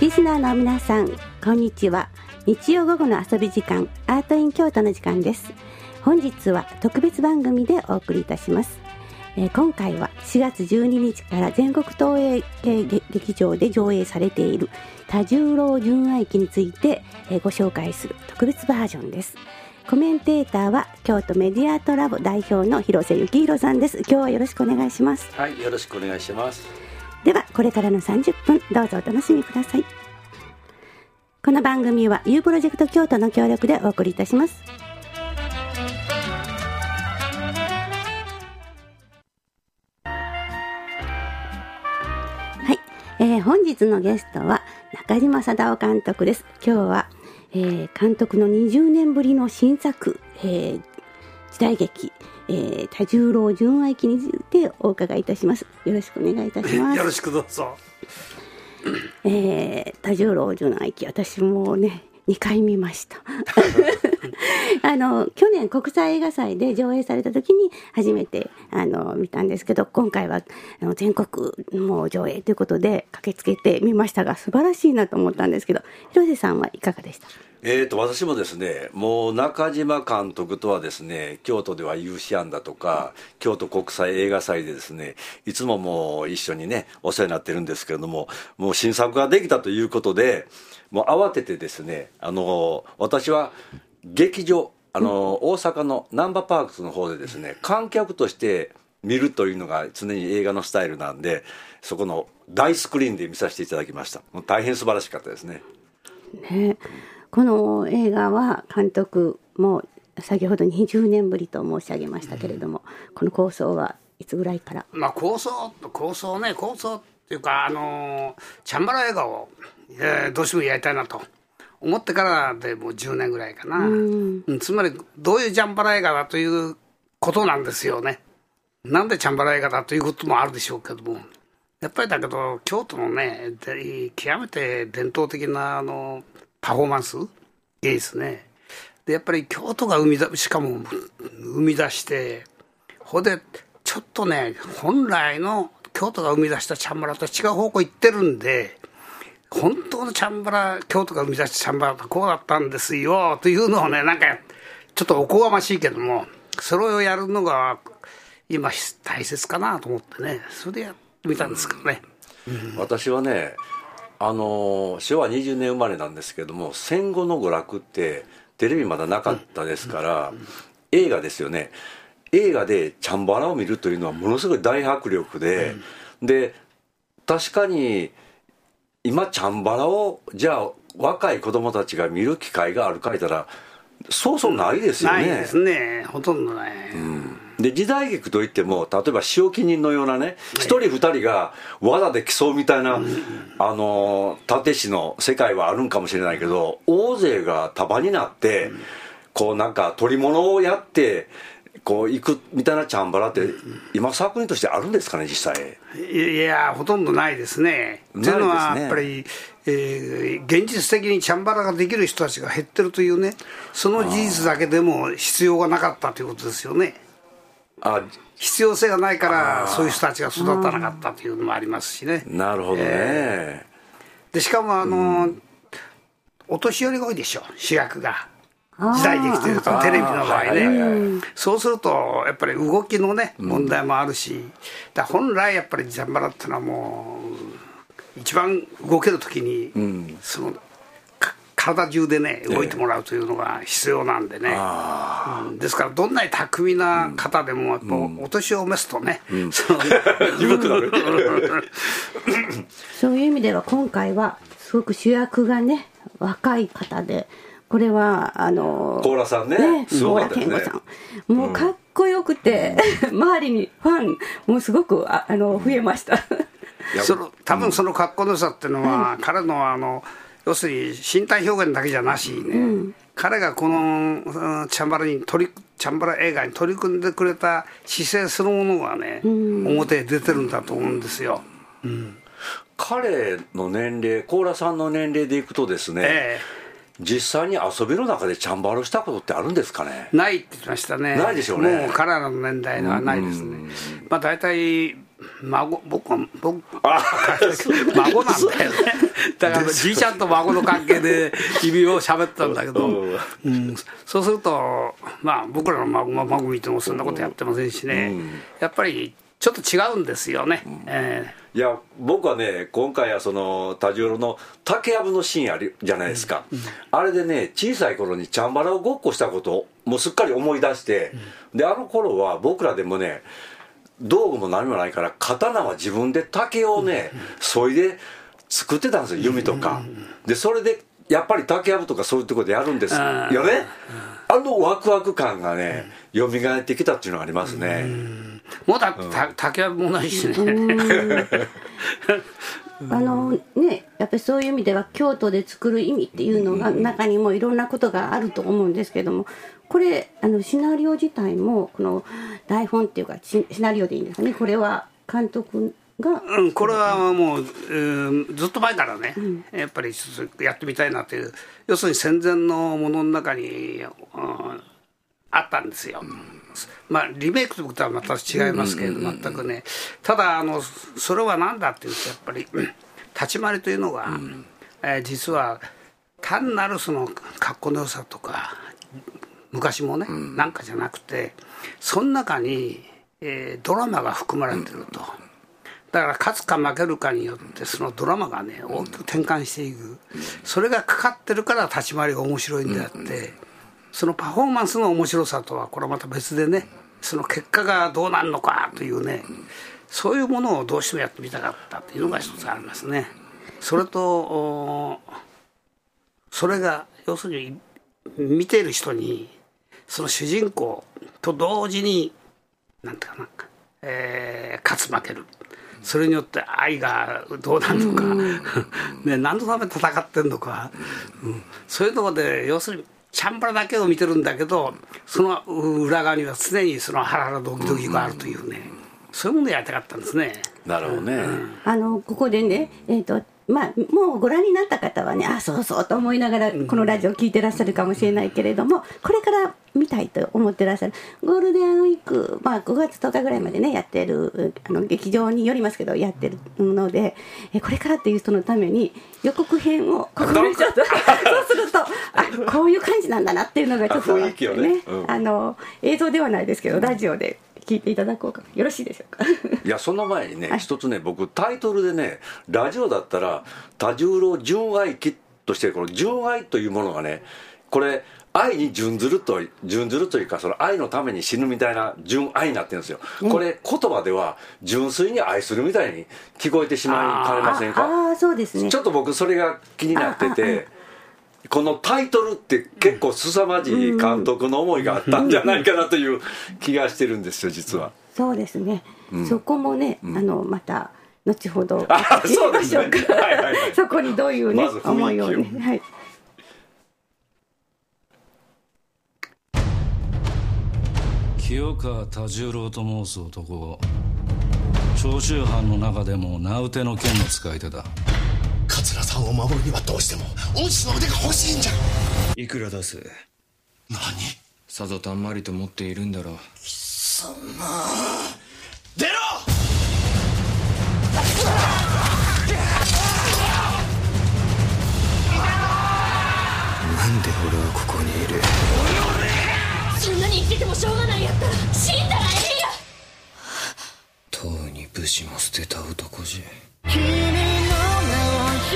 リスナーの皆さんこんにちは。日曜午後の遊び時間アートイン京都の時間です。本日は特別番組でお送りいたします。えー、今回は4月12日から全国東映劇場で上映されている多重郎純愛記について、えー、ご紹介する特別バージョンです。コメンテーターは京都メディアートラボ代表の広瀬幸宏さんです。今日はよろしくお願いします。はいよろしくお願いします。ではこれからの30分どうぞお楽しみください。この番組は U プロジェクト京都の協力でお送りいたします。えー、本日のゲストは中島貞夫監督です。今日は、えー、監督の20年ぶりの新作、えー、時代劇えー、多重郎純愛記についてお伺いいたします。よろしくお願いいたします。よろしくどうぞ。えー、多重郎純愛記私もね2回見ました。あの去年国際映画祭で上映された時に初めてあの見たんですけど今回はあの全国も上映ということで駆けつけてみましたが素晴らしいなと思ったんですけど広瀬さんはいかがでした？えーと、私もですねもう中島監督とはですね京都では有志案だとか、京都国際映画祭でですねいつももう一緒にねお世話になってるんですけれどももう新作ができたということでもう慌ててですねあの私は劇場あの、大阪のナンバーパークスの方でですね観客として見るというのが常に映画のスタイルなんでそこの大スクリーンで見させていただきました。もう大変素晴らしかったですね。ね。この映画は監督も先ほど20年ぶりと申し上げましたけれども、うん、この構想はいつぐらいから？まあ構想構想ね構想っていうかあのチャンバラ映画を、えー、どうしてもやりたいなと。思ってからでもう10年ぐらいかな、うん、つまりどういうジャンバラ映画だということなんですよね。なんでチャンバラ映画だということもあるでしょうけども。やっぱりだけど京都のね極めて伝統的なあのパフォーマンス芸術ね。でやっぱり京都が生み出しかも生み出してほでちょっとね本来の京都が生み出したチャンバラと違う方向行ってるんで本当のチャンバラ京都が生み出したチャンバラってこうだったんですよというのをねなんかちょっとおこがましいけどもそれをやるのが今大切かなと思ってねそれでやってみたんですけどね、うん、私はねあの昭和20年生まれなんですけども戦後の娯楽ってテレビまだなかったですから、うん、映画ですよね。映画でチャンバラを見るというのはものすごい大迫力で、うん、で確かに今チャンバラをじゃあ若い子供たちが見る機会があるか言ったらそうそうないですよね、ないですね。ほとんどない、うん。で時代劇といっても例えば仕置き人のようなね一、人二人が技で競うみたいな、あの立師の世界はあるんかもしれないけど大勢が束になって、こうなんか取り物をやってこう行くみたいなチャンバラって今作品としてあるんですかね実際いやほとんどないですね。と、ね、いうのはやっぱり、えー、現実的にチャンバラができる人たちが減ってるというねその事実だけでも必要がなかったということですよね。あ必要性がないからそういう人たちが育たなかったというのもありますしね。なるほどね。えー、でしかもあの、うん、お年寄りが多いでしょ主役が。時代劇というとテレビの場合ね、そうするとやっぱり動きのね問題もあるし、だ本来やっぱりジャンバラっていうのはもう一番動ける時に、その体中でね動いてもらうというのが必要なんでね、うん、ですからどんなに巧みな方でもお年を召すとね、そういう意味では今回はすごく主役がね若い方でこれはあのコーラさんね。ねコーラ健吾さん。もうかっこよくて、うん、周りにファンもうすごくああの増えました。その多分そのかっこよさっていうのは、うん、彼のあの要するに身体表現だけじゃなしね、うん、彼がこのチャンバラに取りチャンバラ映画に取り組んでくれた姿勢そのものがね、うん、表へ出てるんだと思うんですよ。うん、彼の年齢コーラさんの年齢でいくとですね、え実際に遊びの中でチャンバラしたことってあるんですかね？ないって言ってましたね。ないでしょうね。もう彼らの年代のはないですね。まあ大体孫僕は僕 孫なんだよね。だからじいちゃんと孫の関係で日々を喋ってたんだけど、うん、そうするとまあ僕らの孫孫見てもそんなことやってませんしね、やっぱりちょっと違うんですよね、えーいや僕はね今回はその田十郎の竹やぶのシーンあるじゃないですか、うんうん、あれでね小さい頃にチャンバラをごっこしたことをもうすっかり思い出して、うん、であの頃は僕らでもね道具も何もないから刀は自分で竹をねそいで作ってたんですよ弓とか。でそれでやっぱり竹やぶとかそういうところでやるんですよ。ね。あのワクワク感がね蘇ってきたっていうのがありますね。もうだって竹はもないしね。あのね、やっぱりそういう意味では京都で作る意味っていうのが中にもいろんなことがあると思うんですけどもこれあのシナリオ自体もこの台本っていうかシナリオでいいんですかね？これは監督が、うん、これはもう、うん、ずっと前からね、うん、やっぱりやってみたいなという要するに戦前のものの中に、うん、あったんですよ。まあ、リメイクとはまた違いますけれど全くね。ただあのそれは何だっていうとやっぱり立ち回りというのが、えー、実は単なるその格好の良さとか昔もね、なんかじゃなくてその中に、えー、ドラマが含まれてると。だから勝つか負けるかによってそのドラマがね大きく転換していく。それがかかってるから立ち回りが面白いんであってそのパフォーマンスの面白さとはこれはまた別でねその結果がどうなるのかというねそういうものをどうしてもやってみたかったというのが一つありますね。それとそれが要するに見ている人にその主人公と同時に何て言うかな、えー、勝つ負ける。それによって愛がどうなるのか、ね、何のために戦ってんのか、うん、そういうところで要するにチャンバラだけを見てるんだけどその裏側には常にそのハラハラドキドキがあるというね、そういうものやりたかったんですね。なるほどね、うん、あのここでね、えーとまあ、もうご覧になった方はねあそうそうと思いながらこのラジオを聞いてらっしゃるかもしれないけれどもこれから見たいと思ってらっしゃるゴールデンウィーク、まあ、5月10日ぐらいまでねやってるあの劇場によりますけどやってるのでえこれからっていう人のために予告編をここにちょっとそうするとあこういう感じなんだなっていうのがちょっとね、ねうん、あの映像ではないですけどラジオで聞いていただこうかよろしいでしょうか？いやその前にね、はい、一つね僕タイトルでねラジオだったら多重郎純愛機としてこの純愛というものがねこれ愛に準ずると準ずるというかその愛のために死ぬみたいな純愛になってるんですよ、うん、これ言葉では純粋に愛するみたいに聞こえてしまいかねませんか？ああそうですね。ちょっと僕それが気になっててこのタイトルって結構凄まじい監督の思いがあったんじゃないかなという気がしてるんですよ実は。そうですね、うん、そこもね、あのまた後ほど聞きましょうか、ねはいはい、そこにどういうね、ま、思いをね。はい。清川多十郎と申す男長州藩の中でも名うての剣の使い手だ桂さんを守るにはどうしても恩師の腕が欲しいんじゃ。いくら出す？何？さぞたんまりと持っているんだろう。貴様。出ろ！なんで俺はここにいる？そんなに言っててもしょうがないやったら死んだらええや。とうに武士も捨てた男じゃ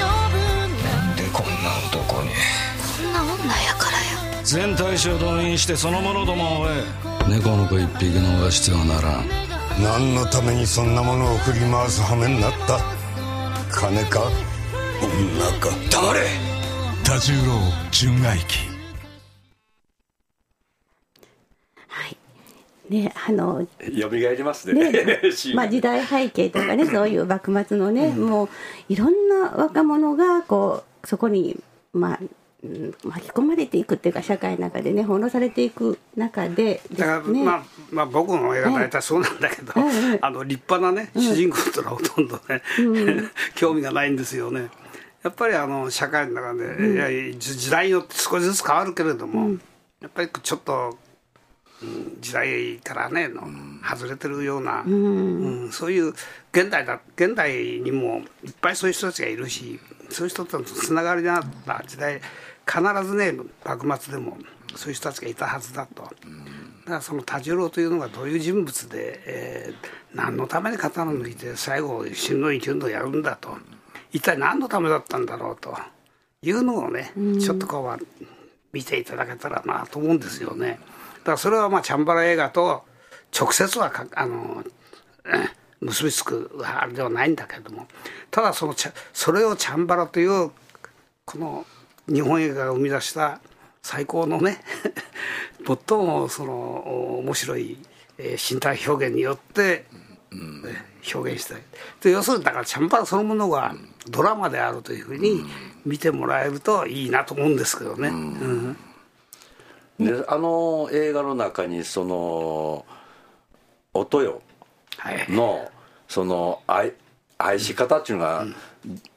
なんでこんな男に。こんな女やからよ。全隊を動員してその者どもを追え。猫の子一匹逃してはならん。何のためにそんなものを振り回す羽目になった？金か女か？黙れ多重郎純愛機ね、あの蘇りますね。ね まあ、時代背景とかね そういう幕末のね、うん、もういろんな若者がこうそこに、まあ、巻き込まれていくっていうか社会の中でね翻弄されていく中で、ね、だから、まあ、まあ僕の映画大体そうなんだけど、あの立派なね主人公というのはほとんどね、うん、興味がないんですよね。やっぱりあの社会の中で、うん、いや時代によって少しずつ変わるけれども、やっぱりちょっと時代からねの外れてるような、うん。そういう現代だ現代にもいっぱいそういう人たちがいるしそういう人とのつながりがあった時代必ずね幕末でもそういう人たちがいたはずだと。だからその多十郎というのがどういう人物で、えー、何のために刀を抜いて最後春の一運動をやるんだと。一体何のためだったんだろうと。いうのをね、ちょっとこう見ていただけたらなと思うんですよね。だからそれはまあチャンバラ映画と直接はあの、結びつくあれではないんだけれども。ただそのそれをチャンバラというこの日本映画が生み出した最高のね最もその面白い、えー、身体表現によって、うん、表現したい。で要するにだからチャンバラそのものがドラマであるというふうに見てもらえるといいなと思うんですけどね。うんであの映画の中にその音よの、はい、その愛愛し方っていうのが、うん、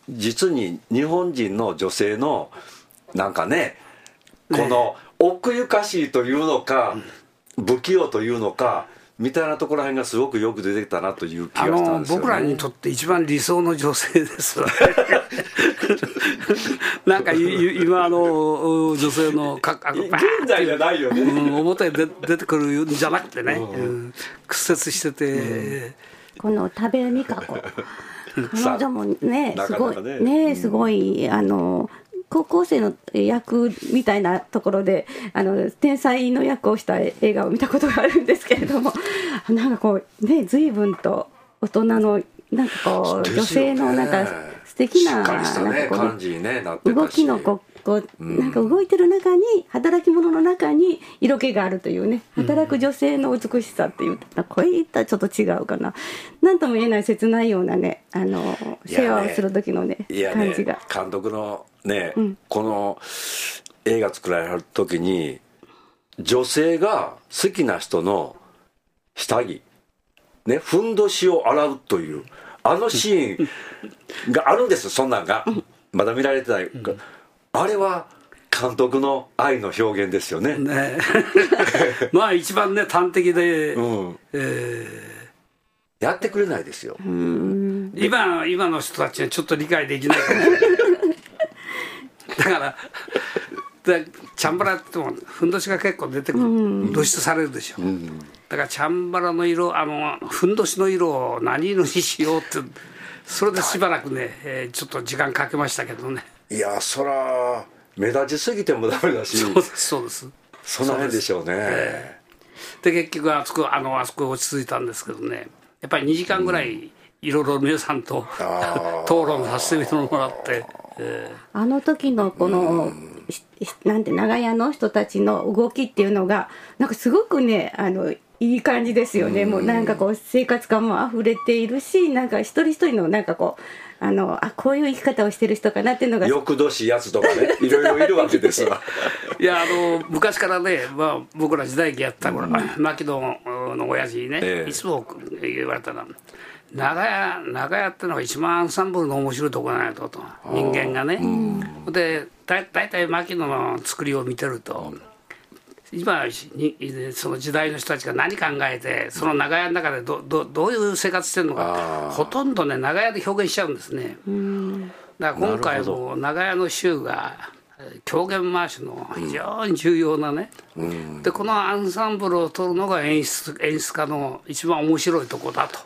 実に日本人の女性のなんかねこの奥ゆかしいというのか、不器用というのかみたいなところらへんがすごくよく出てきたなという気がしたんですよ、ね、僕らにとって一番理想の女性です なんか今の女性のか現在じゃないよね、うん、表に出てくるんじゃなくてね、うん、屈折してて、うん、この多部未華子彼女もねすごいねすごいあの高校生の役みたいなところであの天才の役をした映画を見たことがあるんですけれども なんかこうね随分と大人のなんかこう女性のなんか素敵ななんかこう動きのこうこうなんか動いてる中に働き者の中に色気があるというね。働く女性の美しさっていうこういったちょっと違うかな。何とも言えない切ないようなねあの世話をする時のね感じが。監督のね、うん、この映画作られる時に女性が好きな人の下着ねふんどしを洗うというあのシーンがあるんですそんなんが。まだ見られてない、うん、あれは監督の愛の表現ですよね。ね。まあ一番ね端的で、うん。えー、やってくれないですよ。今今の人たちはちょっと理解できないかもしれない。だからでチャンバラってもふんどしが結構出てくる、露出されるでしょ、うん、だからチャンバラの色あのふんどしの色を何色にしようってそれでしばらくね、えー、ちょっと時間かけましたけどねいやそら目立ちすぎてもダメだしそうですそうです。その辺でしょうね。でえー、で結局あそこあのあそこ落ち着いたんですけどね。やっぱり2時間ぐらいいろいろ皆さんと、討論させてもらってあの時のこの、なんて長屋の人たちの動きっていうのがなんかすごくねあのいい感じですよね、もうなんかこう生活感も溢れているしなんか一人一人のなんかこうあのあこういう生き方をしてる人かなっていうのが。翌年やつとかね。いろいろいるわけですわ。いやあの昔からね、まあ、僕ら時代劇やった頃、うん、牧野の親父にね、ええ、いつも言われたの。長屋長屋ってのが一番アンサンブルの面白いところないとと。人間がね、うん、で大体牧野の作りを見てると、今その時代の人たちが何考えてその長屋の中でどどどういう生活してるのかほとんどね長屋で表現しちゃうんですね。だから今回も長屋の週が狂言回しの非常に重要なね、うん、でこのアンサンブルを取るのが演出演出家の一番面白いとこだと。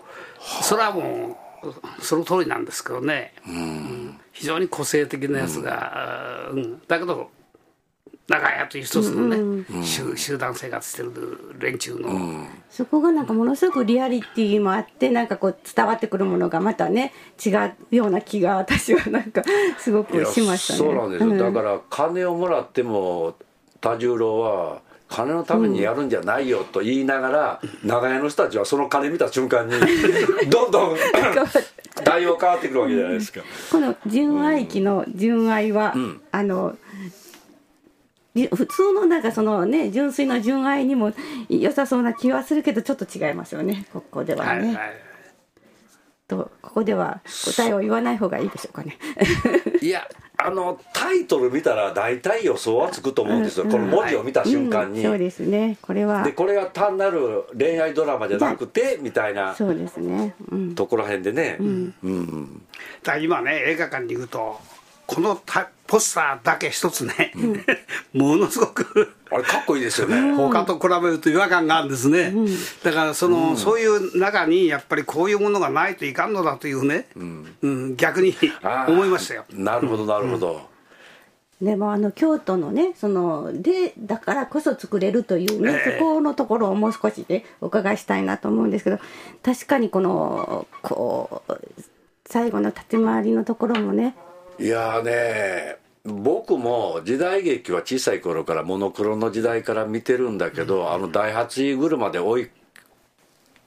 それはもうその通りなんですけどね、うん、非常に個性的なやつが、うん、だけど長屋という一つのね、うん、集団生活してる連中の、うん、そこがなんかものすごくリアリティもあってなんかこう伝わってくるものがまたね違うような気が私はなんか すごくしましたね。そうなんです、うん、だから金をもらっても多重郎は金のためにやるんじゃないよと言いながら、長屋の人たちはその金見た瞬間に どんどん対応変わってくるわけじゃないですか。この純愛期の純愛は、うん、あの普通のなんかそのね純粋な純愛にも良さそうな気はするけどちょっと違いますよね。ここではね。はいはい。とここでは答えを言わない方がいいでしょうかね。いやあのタイトル見たら大体予想はつくと思うんですよ、この文字を見た瞬間に、うん。そうですね。これは。でこれが単なる恋愛ドラマじゃなくてみたいなそうですね、うん、ところへんでね、うん。だから今ね映画館に行くとこのたポスターだけ一つね、ものすごくあれかっこいいですよね、他と比べると違和感があるんですね、だからその、そういう中にやっぱりこういうものがないといかんのだというね、うん。逆に思いましたよ。なるほどなるほど、でもあの京都のねそのでだからこそ作れるというね、ええ。そこのところをもう少しねお伺いしたいなと思うんですけど確かにこのこう最後の立ち回りのところもねいやーね僕も時代劇は小さい頃からモノクロの時代から見てるんだけど、あの第八位車で追い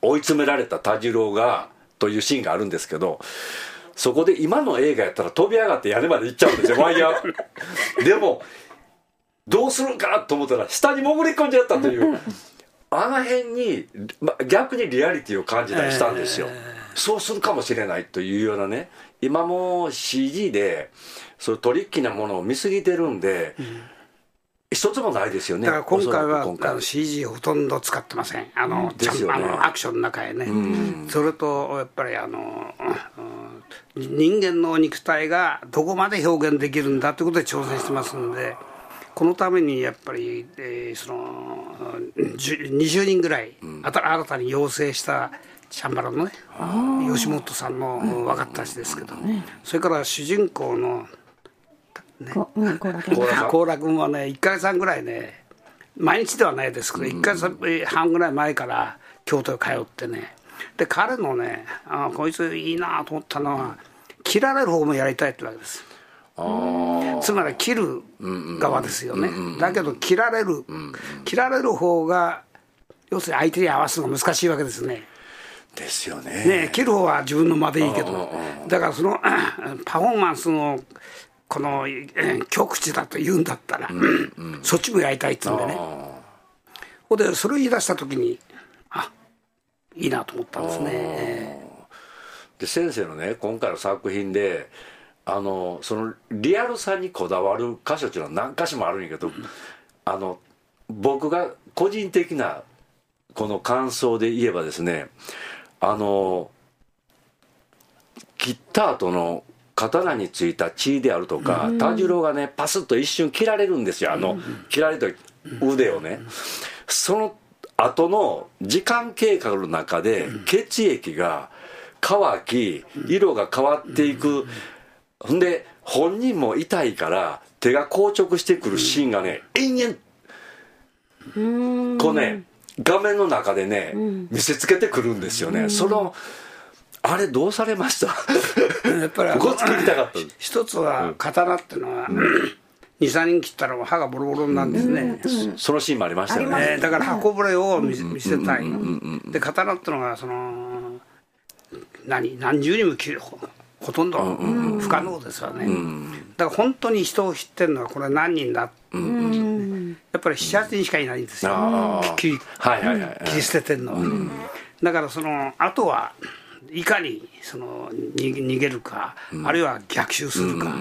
追い詰められた田次郎がというシーンがあるんですけどそこで今の映画やったら飛び上がって屋根まで行っちゃうんですよワイヤー。でもどうするんかなと思ったら下に潜り込んじゃったという。あの辺に、ま、逆にリアリティを感じたりしたんですよ、そうするかもしれないというようなね今も CG でそういうトリッキーなものを見すぎてるんで、一つもないですよね。だから今回はく今回。CG ほとんど使ってません、あのね。あのアクションの中へね、それとやっぱりあの、うん人間の肉体がどこまで表現できるんだということで挑戦してますんで、このためにやっぱり、えーその10 20人ぐらい、あた新たに養成したチャンバラのね、吉本さんの若手たちですけど、それから主人公のこうんこうだけ高良さん。高良君はね1か月半ぐらいね毎日ではないですけど1か月半ぐらい前から京都へ通ってねで彼のねあこいついいなと思ったのは切られる方もやりたいってわけです。つまり切る側ですよね。だけど切られる。切られる方が要するに相手に合わすのが難しいわけですねですよね。ね、切る方は自分の間でいいけど、だからその パフォーマンスのこのえー極致だと言うんだったら、そっちもやりたいっつうんでね、ほんでそれを言い出した時に、あいいなと思ったんですね。で先生のね今回の作品であのそのリアルさにこだわる箇所っていうのは何箇所もあるんやけど、あの僕が個人的なこの感想で言えばですねあの切った後の刀についた血であるとか田次郎がねパスッと一瞬切られるんですよ。あの切られた腕をね。その後の時間経過の中で血液が乾き色が変わっていく。ほんで本人も痛いから手が硬直してくるシーンがね延々こうね画面の中でね見せつけてくるんですよね。そのあれどうされました？やっぱりここ作りたかった一つは刀っていうのは、23人切ったら歯がボロボロになるんですね、そのシーンもありましたよね。ねだから箱ぶれを見せたい、で刀ってのがその何何十人も切るほほとんど不可能ですわね、だから本当に人を知ってるのはこれ何人だ、やっぱり78人しかいないんですよ、切りはいはいはい切り捨ててるの。は、だからそのあとはいかにそのに逃げるか、あるいは逆襲するか、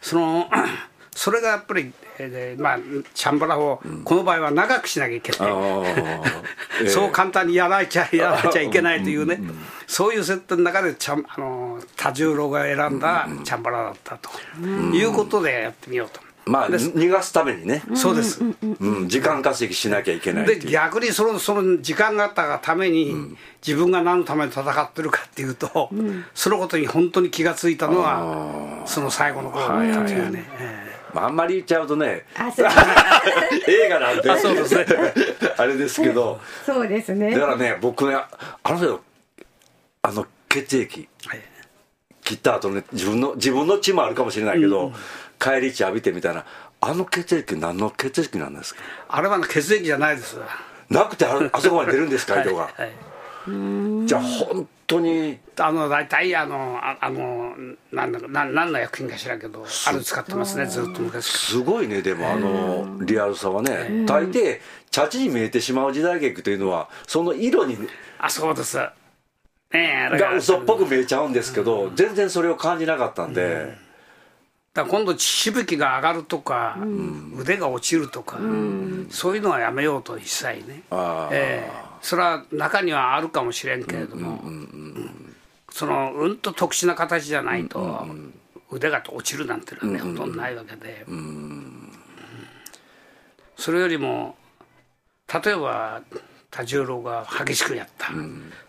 その それがやっぱり、えーでまあ、チャンバラをこの場合は長くしなきゃいけない、あー。ええそう簡単にやられちゃやられちゃいけないというね、そういう設定の中でちゃんあの多重郎が選んだチャンバラだったと、いうことでやってみようと。まあ逃がすためにね、そうです、うん、時間稼ぎしなきゃいけないで逆にそのその時間があったがために、自分が何のために戦ってるかっていうと、そのことに本当に気がついたのはその最後の頃。だったとい。うね、えまあ、あんまり言っちゃうとね 映画なんであそうですね。あれですけど。そうですね。だからね僕ねあの人あの血液えはい。切った後ね自分の自分の血もあるかもしれないけど、帰り血浴びてみたいなあの血液何の血液なんですか？あれはね血液じゃないです。なくてああそこまで出るんですか？色が、はい。はい。じゃあ本当に。あの大体あのああのなんだかなん何の薬品か知らんけどあれ使ってますねずっと昔かすごいねでもあのリアルさはね。大抵チャチに見えてしまう時代劇というのはその色にらあそうです。ねえが。嘘っぽく見えちゃうんですけど全然それを感じなかったんでだ今度しぶきが上がるとか、腕が落ちるとか、そういうのはやめようと一切ね、ええ。それは中にはあるかもしれんけれども、うんそのうんと特殊な形じゃないと、腕が落ちるなんていうのはね、ほとんどないわけで、うんそれよりも例えば多重郎が激しくやった、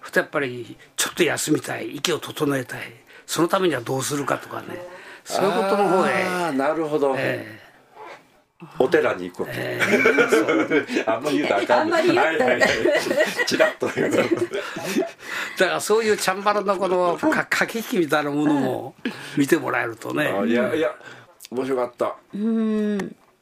ふとやっぱりちょっと休みたい息を整えたい。そのためにはどうするかとかねそういうことの方へ。ああなるほど、えお寺に行くわけ、あんまり言うとあかん。あんまり言ったらはいはい。はいチラッと言う だからそういうチャンバラのこのか駆け引きみたいなものも見てもらえるとね、あいやいや面白かった。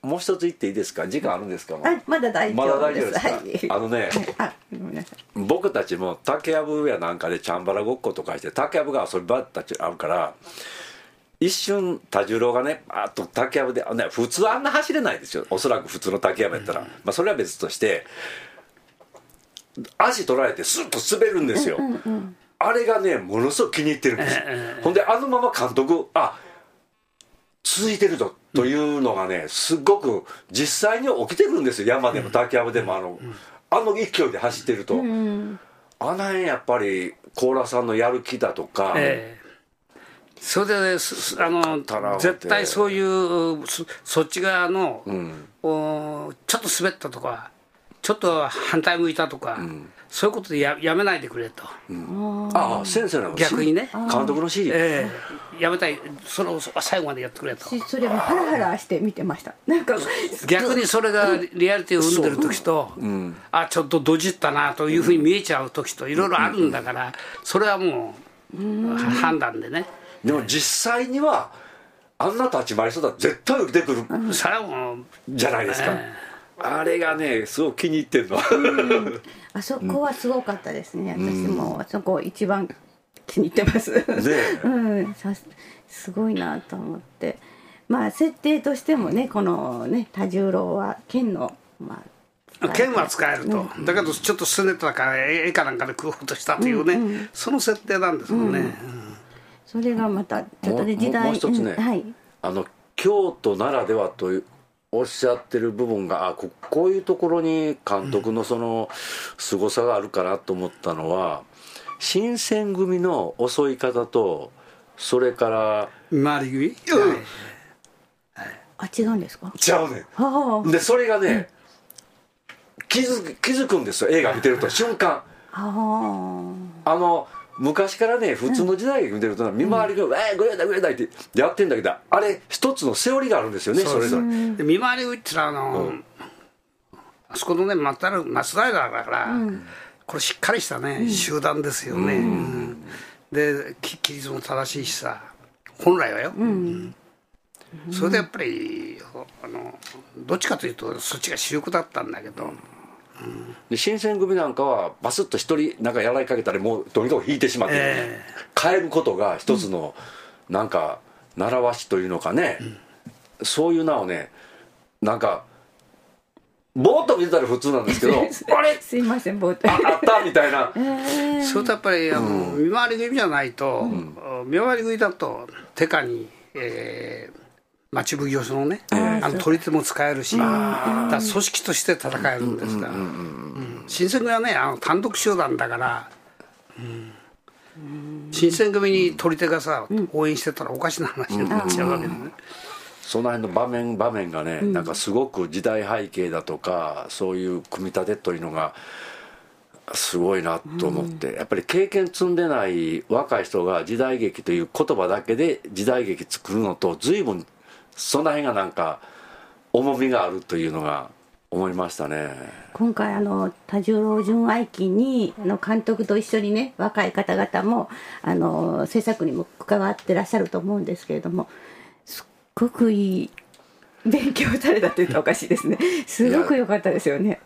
もう一つ言っていいですか？時間あるんですか？あまだ大まだ丈夫で大丈夫ですすか、はい。あのね僕たちも竹やぶやなんかでチャンバラごっことかして竹やぶが遊び場たちあるから一瞬多重郎がねあっと竹やぶで、あね、普通あんな走れないですよ。おそらく普通の竹やぶやったら、まあ、それは別として足取られてスッと滑るんですよ、あれがねものすごく気に入ってるんです。よ、ほんであのまま監督あ続いてるぞというのがねすっごく実際に起きてくるんですよ。山でも竹やぶでもあの,、あの勢いで走ってると、あの辺やっぱり高良さんのやる気だとか、ええそれで、あのたら絶対そういうそそっち側の、ん。おちょっと滑ったとかちょっと反対向いたとか、そういうことでややめないでくれと、ああ先生の逆にね。監督の指示、ええ。やめたい。それを最後までやってくれと。しそれもハラハラして見てました。なんか逆にそれがリアリティを生んでる時と、あちょっとドジったなというふうに見えちゃう時といろいろあるんだから、それはもう、判断でねでも実際にはあんな立ち回りそうだ絶対出てくるじゃないですか、あれがねすごく気に入ってるの。あそこはすごかったですね、私もあそこ一番気に入ってます。ね うん。さすすごいなと思って。まあ設定としてもねこのね多重郎は剣のまあ剣は使えると、だけどちょっとすねたから絵かなんかで食おうとしたというね、その設定なんですもんね、それがまたちょっとねもう時代もう一つねうんはい。あの京都ならではというおっしゃってる部分があここういうところに監督のその凄さがあるかなと思ったのは新選組の襲い方とそれから回り組、あ違うんですか？ちゃうねでそれがね気づく気づくんですよ映画見てると。瞬間。あの昔からね普通の時代見てると見回りが「えー、ごめんなさいごめんなさい」ってやってんだけどあれ一つのセオリーがあるんですよねそれぞれ。で見回り組ってのはあの、あそこのね松平松平だから、これしっかりしたね、集団ですよね、うん。でき規律も正しいしさ本来はよ、うん。それでやっぱりあのどっちかというとそっちが主力だったんだけど、で新選組なんかはバスッと一人なんかやられかけたらもうとにかく引いてしまって、え変えることが一つのなんか習わしというのかね、そういう名をねなんかぼーっと見てたら普通なんですけど あれ？すいませんぼーっと。ああった？みたいな。それとやっぱりあの、見回り組じゃないと、見回り組だと手下に、えー、町奉行所のね、あの取り手も使えるし、だ組織として戦えるんですから、うん新選組はねあの単独集団だから、新選組に取り手がさ、応援してたらおかしな話になっちゃうわけね。その辺の場面場面がね、なんかすごく時代背景だとかそういう組み立てというのがすごいなと思って、やっぱり経験積んでない若い人が時代劇という言葉だけで時代劇作るのと随分その辺がなんか重みがあるというのが思いましたね。今回あの多重郎純愛期にあの監督と一緒にね若い方々もあの制作にも関わってらっしゃると思うんですけれどもすっごくいい勉強されたって言ったらおかしいですね。すごく良かったですよね。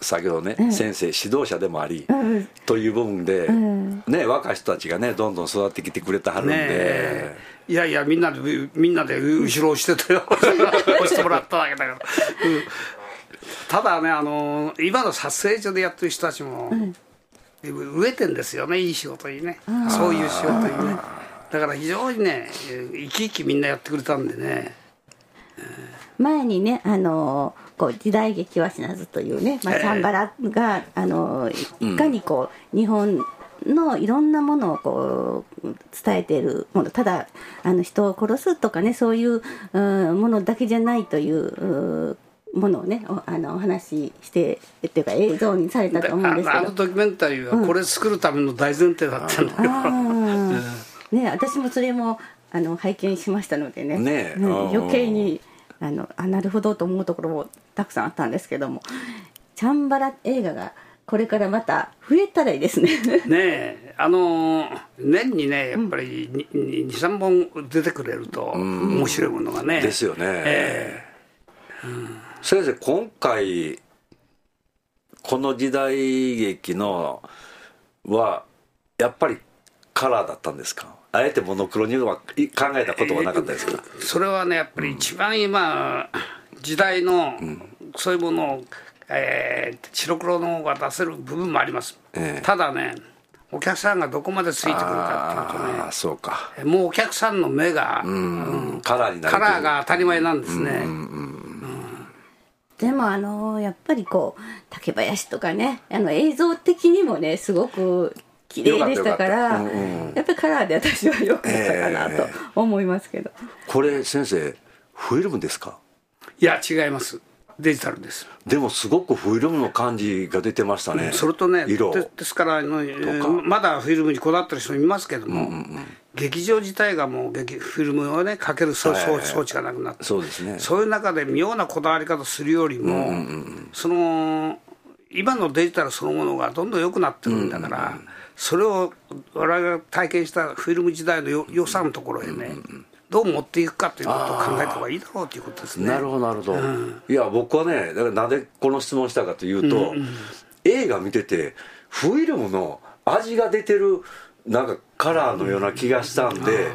先ほどね、先生指導者でもあり、ん。という部分で、ん。ね、若い人たちがねどんどん育ってきてくれてはるんで、ねえいやいやみんなでみんなで後ろをしてたよ。押してもらっただけだから、うん。ただねあの今の撮影所でやってる人たちも、飢えてんですよねいい仕事にね。そういう仕事にね。だから非常にね生き生きみんなやってくれたんでね。前にねあのこう時代劇は死なずというね、まあ、チャンバラが、あのいかにこう日本のいろんなものをこう伝えているもの。ただあの人を殺すとかねそういううんものだけじゃないといううものをねおあのお話ししてっていうか映像にされたと思うんですけど。あのドキュメンタリーはこれ作るための大前提だったんだよ、あー。ね私もそれもあの拝見しましたのでね。ねえ。うん。余計にあのあなるほどと思うところもたくさんあったんですけども。チャンバラ映画がこれからまた増えたらいいですね。ねえあのー年にねやっぱり23本出てくれると面白いものがね。ですよね、え先生今回この時代劇のはやっぱりカラーだったんですか？あえてモノクロには考えたことはなかったですか、それはねやっぱり一番今時代のそういうものを、えー白黒の方が出せる部分もあります、ええ。ただねお客さんがどこまでついてくるかっていうとねああそうか、もうお客さんの目が、うん、カラーになるカラーが当たり前なんですね、でもあのやっぱりこう竹林とかねあの映像的にもねすごく綺麗でしたからよかった。よかったうんうん。やっぱりカラーで私は良かったかなと思いますけど、これ先生フィルムですか？いや違いますデジタルです。でもすごくフィルムの感じが出てましたね。それとね色。でですからまだフィルムにこだわってる人いますけども、劇場自体がもう劇フィルムをねかける装置がなくなってそうですね。そういう中で妙なこだわり方するよりも、その今のデジタルそのものがどんどん良くなってるんだから、それを我々が体験したフィルム時代のよ良さのところへね、どう持っていくかということを考えた方がいいだろうということですね。なるほどなるほど、いや僕はねだからなんでこの質問したかというと、映画見ててフィルムの味が出てるなんかカラーのような気がしたんで、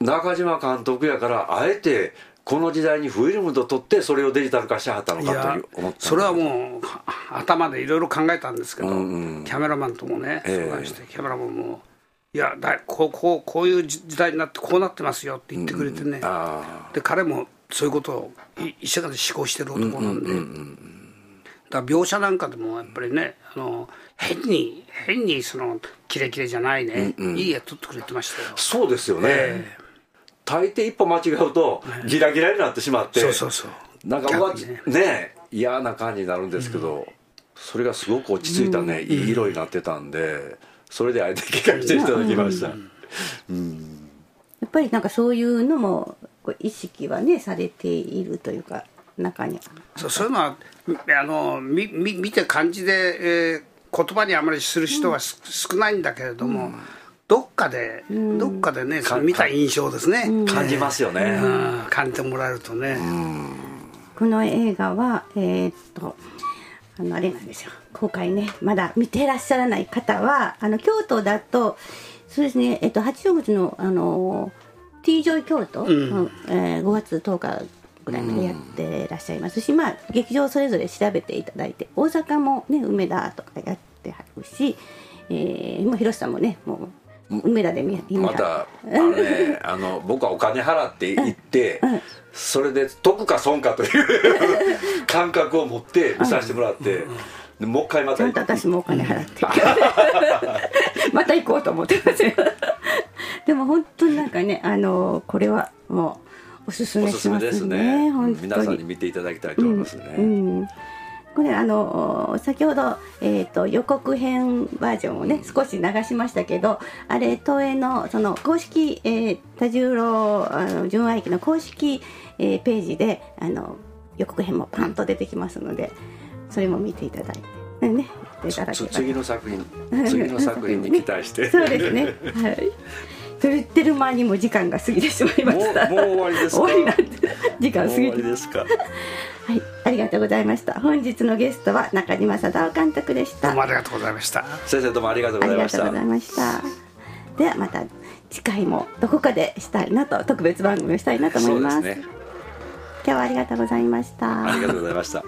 中島監督やからあえてこの時代にフィルムと撮ってそれをデジタル化しはったのいかとやいう思ったそれはもうは頭でいろいろ考えたんですけど、うんうん。キャメラマンともねええ。相談して、キャメラマンも「いやだこうこうこういう時代になってこうなってますよ」って言ってくれてね、あで彼もそういうことをい一生懸命思考してる男なんで、だ描写なんかでもやっぱりねあの変に変にそのキレキレじゃないね、いい絵撮ってくれてましたよ。あ。そうですよね、え大抵一歩間違うとギラギラになってしまって、そうそうそう。なんかうわね。ね嫌な感じになるんですけど、それがすごく落ち着いたね、いい色になってたんでそれであえて聞かせていただきました、やっぱりなんかそういうのも意識はねされているというか中に。はそうそういうのはあのみみ見て感じで、えー言葉にあまりする人はす、少ないんだけれども、どっかで、どっかでねその見た印象ですね、感じますよね、うん。感じてもらえるとね、この映画はえーっとあのあれなんですよ。公開ね。まだ見てらっしゃらない方はあの京都だとそうですね。えっと八条口のあの T ジョイ京都、うん。えー5月10日ぐらいまでやってらっしゃいますし、まあ劇場それぞれ調べていただいて大阪もね梅田とかやってはるし、えー、もう広瀬さんもねもう梅田で見またあのね あの僕はお金払って行って、それで得か損かという 感覚を持って見させてもらって、でもう一回またちゃんと私もお金払って。また行こうと思ってますよ。でも本当になんかねあのこれはもうおすすめめしますね。ですね。本当に。皆さんに見ていただきたいと思いますね、うんこれあの先ほど、えー、と予告編バージョンをね少し流しましたけどあれ東映のその公式、えー、多重郎あの純愛機の公式、えーページであの予告編もパンと出てきますのでそれも見ていただいて。ねいただ次の作品次の作品に期待して。そうですね。はいと言ってる間にも時間が過ぎてしまいましたもう終わりですか？終わりなんて時間過ぎてもう終わりですか？はい、ありがとうございました。本日のゲストは中島貞夫監督でした。どうもありがとうございました。先生どうもありがとうごありざいましたがとうございました。ではまた次回もどこかでしたいなと特別番組をしたいなと思います。そうですね今日はありがとうございました。ありがとうございました